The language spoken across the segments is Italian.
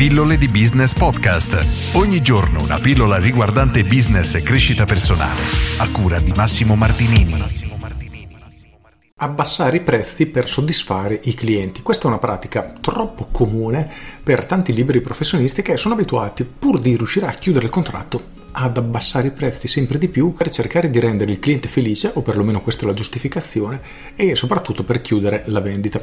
Pillole di Business Podcast. Ogni giorno una pillola riguardante business e crescita personale. A cura di Massimo Martinini. Abbassare i prezzi per soddisfare i clienti. Questa è una pratica troppo comune per tanti liberi professionisti che sono abituati, pur di riuscire a chiudere il contratto, ad abbassare i prezzi sempre di più per cercare di rendere il cliente felice, o perlomeno questa è la giustificazione, e soprattutto per chiudere la vendita.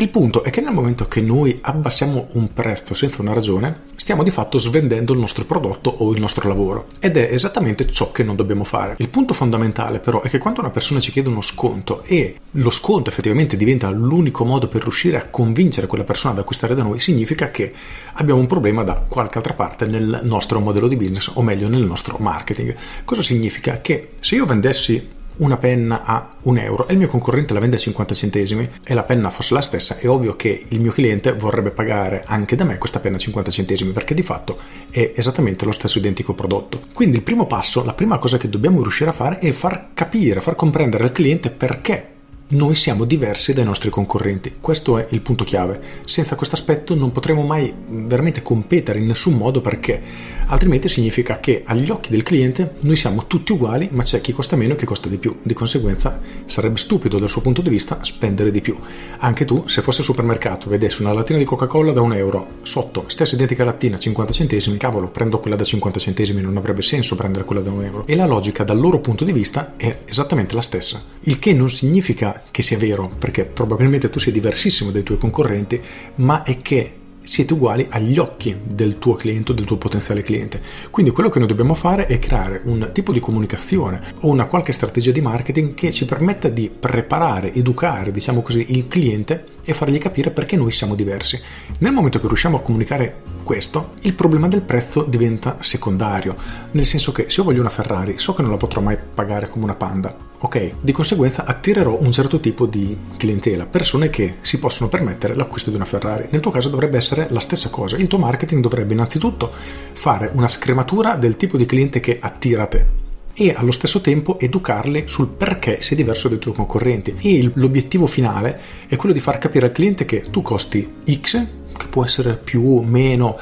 Il punto è che nel momento che noi abbassiamo un prezzo senza una ragione, stiamo di fatto svendendo il nostro prodotto o il nostro lavoro. Ed è esattamente ciò che non dobbiamo fare. Il punto fondamentale però è che quando una persona ci chiede uno sconto e lo sconto effettivamente diventa l'unico modo per riuscire a convincere quella persona ad acquistare da noi, significa che abbiamo un problema da qualche altra parte nel nostro modello di business o meglio nel nostro marketing. Cosa significa? Che se io vendessi una penna a un euro e il mio concorrente la vende a 50 centesimi e la penna fosse la stessa, è ovvio che il mio cliente vorrebbe pagare anche da me questa penna a 50 centesimi perché di fatto è esattamente lo stesso identico prodotto. Quindi il primo passo, la prima cosa che dobbiamo riuscire a fare è far capire, far comprendere al cliente perché noi siamo diversi dai nostri concorrenti. Questo è il punto chiave. Senza questo aspetto non potremo mai veramente competere in nessun modo perché altrimenti significa che agli occhi del cliente noi siamo tutti uguali, ma c'è chi costa meno e chi costa di più. Di conseguenza sarebbe stupido dal suo punto di vista spendere di più. Anche tu, se fosse al supermercato, vedessi una lattina di Coca-Cola da un euro, sotto, stessa identica lattina, 50 centesimi, cavolo, prendo quella da 50 centesimi, non avrebbe senso prendere quella da un euro. E la logica dal loro punto di vista è esattamente la stessa. Il che non significa che sia vero, perché probabilmente tu sei diversissimo dai tuoi concorrenti, ma è che siete uguali agli occhi del tuo cliente o del tuo potenziale cliente. Quindi quello che noi dobbiamo fare è creare un tipo di comunicazione o una qualche strategia di marketing che ci permetta di preparare, educare, diciamo così, il cliente e fargli capire perché noi siamo diversi. Nel momento che riusciamo a comunicare questo, il problema del prezzo diventa secondario, nel senso che se io voglio una Ferrari so che non la potrò mai pagare come una Panda, ok? Di conseguenza attirerò un certo tipo di clientela, persone che si possono permettere l'acquisto di una Ferrari. Nel tuo caso dovrebbe essere la stessa cosa, il tuo marketing dovrebbe innanzitutto fare una scrematura del tipo di cliente che attira te e allo stesso tempo educarli sul perché sei diverso dai tuoi concorrenti. E l'obiettivo finale è quello di far capire al cliente che tu costi X che può essere più o meno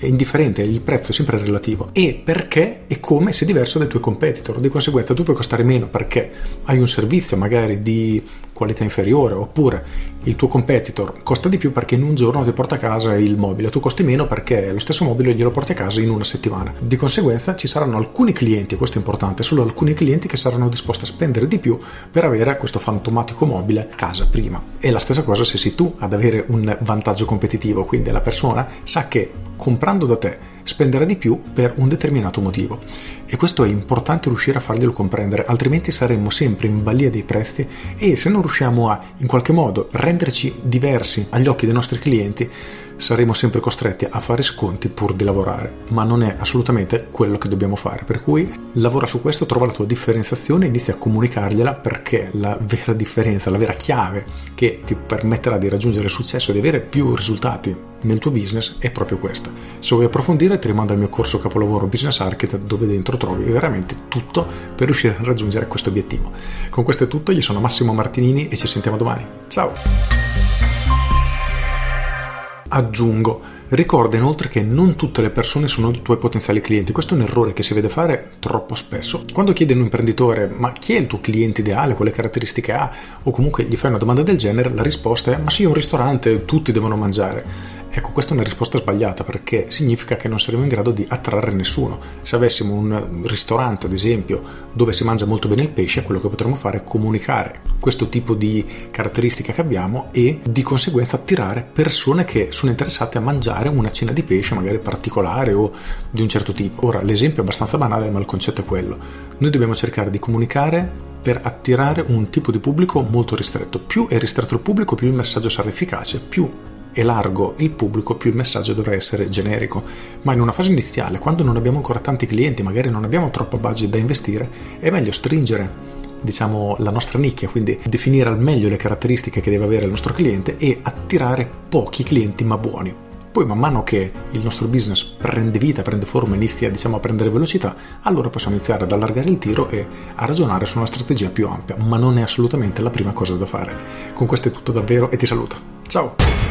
indifferente, il prezzo è sempre relativo, e perché e come sei diverso dai tuoi competitor. Di conseguenza tu puoi costare meno perché hai un servizio magari di qualità inferiore, oppure il tuo competitor costa di più perché in un giorno ti porta a casa il mobile, tu costi meno perché lo stesso mobile glielo porti a casa in una settimana. Di conseguenza ci saranno alcuni clienti, questo è importante, solo alcuni clienti che saranno disposti a spendere di più per avere questo fantomatico mobile a casa prima. E la stessa cosa se sei tu ad avere un vantaggio competitivo, quindi la persona sa che comprando da te spenderà di più per un determinato motivo. E questo è importante riuscire a farglielo comprendere, altrimenti saremmo sempre in balia dei prezzi e se non riusciamo a in qualche modo renderci diversi agli occhi dei nostri clienti, saremo sempre costretti a fare sconti pur di lavorare, ma non è assolutamente quello che dobbiamo fare. Per cui lavora su questo, trova la tua differenziazione, inizia a comunicargliela perché la vera differenza, la vera chiave che ti permetterà di raggiungere il successo e di avere più risultati nel tuo business è proprio questa. Se vuoi approfondire ti rimando al mio corso capolavoro Business Architect dove dentro trovi veramente tutto per riuscire a raggiungere questo obiettivo. Con questo è tutto, io sono Massimo Martinini e ci sentiamo domani. Ciao! Aggiungo, ricorda inoltre che non tutte le persone sono i tuoi potenziali clienti, questo è un errore che si vede fare troppo spesso. Quando chiedi a un imprenditore ma chi è il tuo cliente ideale, quale caratteristiche ha, o comunque gli fai una domanda del genere, la risposta è ma sì, è un ristorante, tutti devono mangiare. Ecco, questa è una risposta sbagliata perché significa che non saremo in grado di attrarre nessuno. Se avessimo un ristorante, ad esempio, dove si mangia molto bene il pesce, quello che potremmo fare è comunicare questo tipo di caratteristica che abbiamo e di conseguenza attirare persone che sono interessate a mangiare una cena di pesce magari particolare o di un certo tipo. Ora, l'esempio è abbastanza banale, ma il concetto è quello. Noi dobbiamo cercare di comunicare per attirare un tipo di pubblico molto ristretto. Più è ristretto il pubblico, più il messaggio sarà efficace, più è largo il pubblico, più il messaggio dovrà essere generico. Ma in una fase iniziale, quando non abbiamo ancora tanti clienti, magari non abbiamo troppo budget da investire, è meglio stringere diciamo la nostra nicchia, quindi definire al meglio le caratteristiche che deve avere il nostro cliente e attirare pochi clienti ma buoni. Poi man mano che il nostro business prende vita, prende forma, inizia diciamo, a prendere velocità, allora possiamo iniziare ad allargare il tiro e a ragionare su una strategia più ampia, ma non è assolutamente la prima cosa da fare. Con questo è tutto davvero e ti saluto. Ciao!